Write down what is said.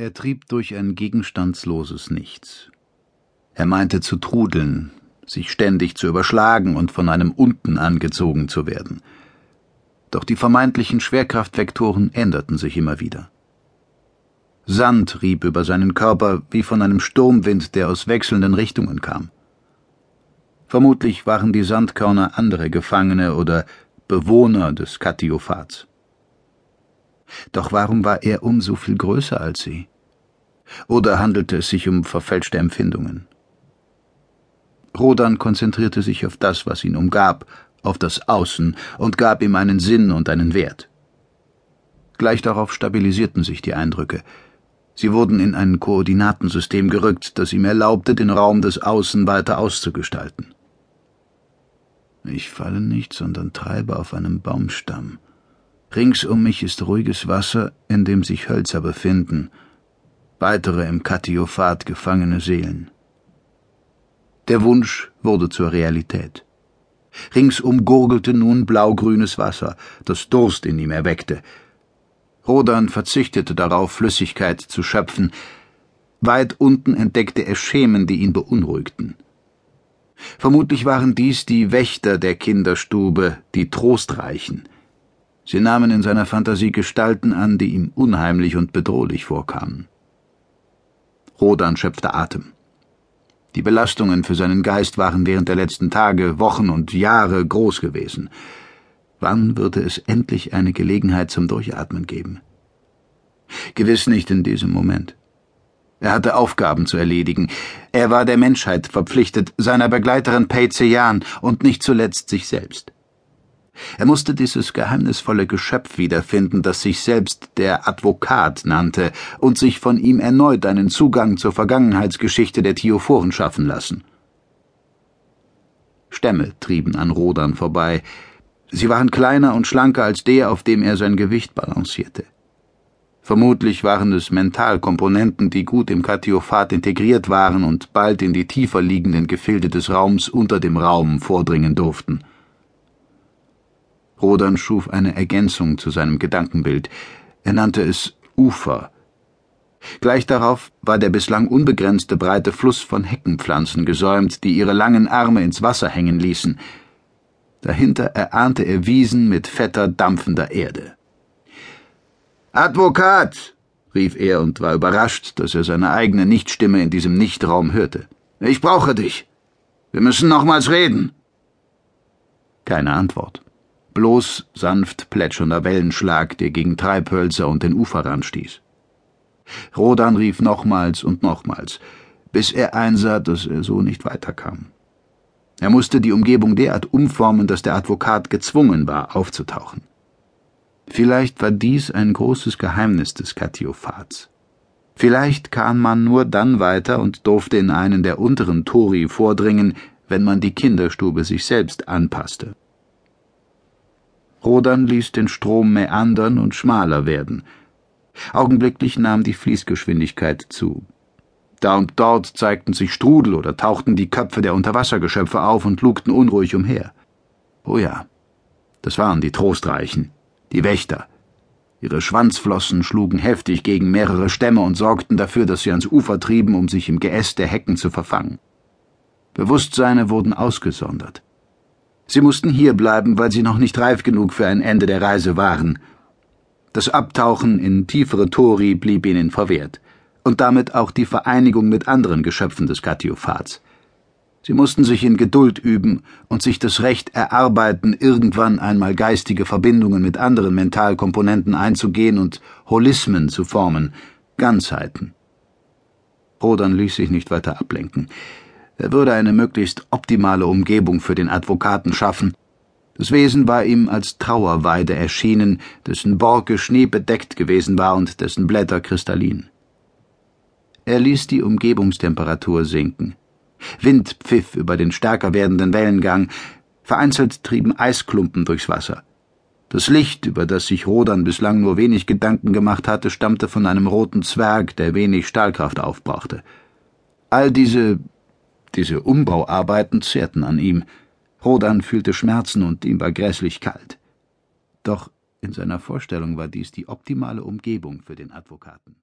Er trieb durch ein gegenstandsloses Nichts. Er meinte zu trudeln, sich ständig zu überschlagen und von einem unten angezogen zu werden. Doch die vermeintlichen Schwerkraftvektoren änderten sich immer wieder. Sand rieb über seinen Körper wie von einem Sturmwind, der aus wechselnden Richtungen kam. Vermutlich waren die Sandkörner andere Gefangene oder Bewohner des Katiophats. Doch warum war er umso viel größer als sie? Oder handelte es sich um verfälschte Empfindungen? Rodan konzentrierte sich auf das, was ihn umgab, auf das Außen und gab ihm einen Sinn und einen Wert. Gleich darauf stabilisierten sich die Eindrücke. Sie wurden in ein Koordinatensystem gerückt, das ihm erlaubte, den Raum des Außen weiter auszugestalten. Ich falle nicht, sondern treibe auf einem Baumstamm. Rings um mich ist ruhiges Wasser, in dem sich Hölzer befinden, weitere im Katiophat gefangene Seelen. Der Wunsch wurde zur Realität. Ringsum gurgelte nun blaugrünes Wasser, das Durst in ihm erweckte. Rodan verzichtete darauf, Flüssigkeit zu schöpfen. Weit unten entdeckte er Schemen, die ihn beunruhigten. Vermutlich waren dies die Wächter der Kinderstube, die Trostreichen. Sie nahmen in seiner Fantasie Gestalten an, die ihm unheimlich und bedrohlich vorkamen. Rodan schöpfte Atem. Die Belastungen für seinen Geist waren während der letzten Tage, Wochen und Jahre groß gewesen. Wann würde es endlich eine Gelegenheit zum Durchatmen geben? Gewiss nicht in diesem Moment. Er hatte Aufgaben zu erledigen. Er war der Menschheit verpflichtet, seiner Begleiterin Pei Zeyan und nicht zuletzt sich selbst. Er musste dieses geheimnisvolle Geschöpf wiederfinden, das sich selbst der Advokat nannte und sich von ihm erneut einen Zugang zur Vergangenheitsgeschichte der Theophoren schaffen lassen. Stämme trieben an Rodern vorbei. Sie waren kleiner und schlanker als der, auf dem er sein Gewicht balancierte. Vermutlich waren es Mentalkomponenten, die gut im Katiophat integriert waren und bald in die tiefer liegenden Gefilde des Raums unter dem Raum vordringen durften. Rodan schuf eine Ergänzung zu seinem Gedankenbild. Er nannte es Ufer. Gleich darauf war der bislang unbegrenzte breite Fluss von Heckenpflanzen gesäumt, die ihre langen Arme ins Wasser hängen ließen. Dahinter erahnte er Wiesen mit fetter, dampfender Erde. Advokat! rief er und war überrascht, dass er seine eigene Nichtstimme in diesem Nichtraum hörte. Ich brauche dich. Wir müssen nochmals reden. Keine Antwort bloß sanft plätschernder Wellenschlag, der gegen Treibhölzer und den Uferrand stieß. Rodan rief nochmals und nochmals, bis er einsah, dass er so nicht weiterkam. Er musste die Umgebung derart umformen, dass der Advokat gezwungen war, aufzutauchen. Vielleicht war dies ein großes Geheimnis des Katiophats. Vielleicht kam man nur dann weiter und durfte in einen der unteren Tori vordringen, wenn man die Kinderstube sich selbst anpasste. Rodan ließ den Strom meandern und schmaler werden. Augenblicklich nahm die Fließgeschwindigkeit zu. Da und dort zeigten sich Strudel oder tauchten die Köpfe der Unterwassergeschöpfe auf und lugten unruhig umher. Oh ja, das waren die Trostreichen, die Wächter. Ihre Schwanzflossen schlugen heftig gegen mehrere Stämme und sorgten dafür, dass sie ans Ufer trieben, um sich im Geäst der Hecken zu verfangen. Bewusstseine wurden ausgesondert. Sie mussten hier bleiben, weil sie noch nicht reif genug für ein Ende der Reise waren. Das Abtauchen in tiefere Tori blieb ihnen verwehrt, und damit auch die Vereinigung mit anderen Geschöpfen des Katiophats. Sie mussten sich in Geduld üben und sich das Recht erarbeiten, irgendwann einmal geistige Verbindungen mit anderen Mentalkomponenten einzugehen und Holismen zu formen, Ganzheiten. Rodan ließ sich nicht weiter ablenken. Er würde eine möglichst optimale Umgebung für den Advokaten schaffen. Das Wesen war ihm als Trauerweide erschienen, dessen Borke schneebedeckt gewesen war und dessen Blätter kristallin. Er ließ die Umgebungstemperatur sinken. Wind pfiff über den stärker werdenden Wellengang, vereinzelt trieben Eisklumpen durchs Wasser. Das Licht, über das sich Rodan bislang nur wenig Gedanken gemacht hatte, stammte von einem roten Zwerg, der wenig Stahlkraft aufbrachte. All diese diese Umbauarbeiten zehrten an ihm. Rodan fühlte Schmerzen und ihm war grässlich kalt. Doch in seiner Vorstellung war dies die optimale Umgebung für den Advokaten.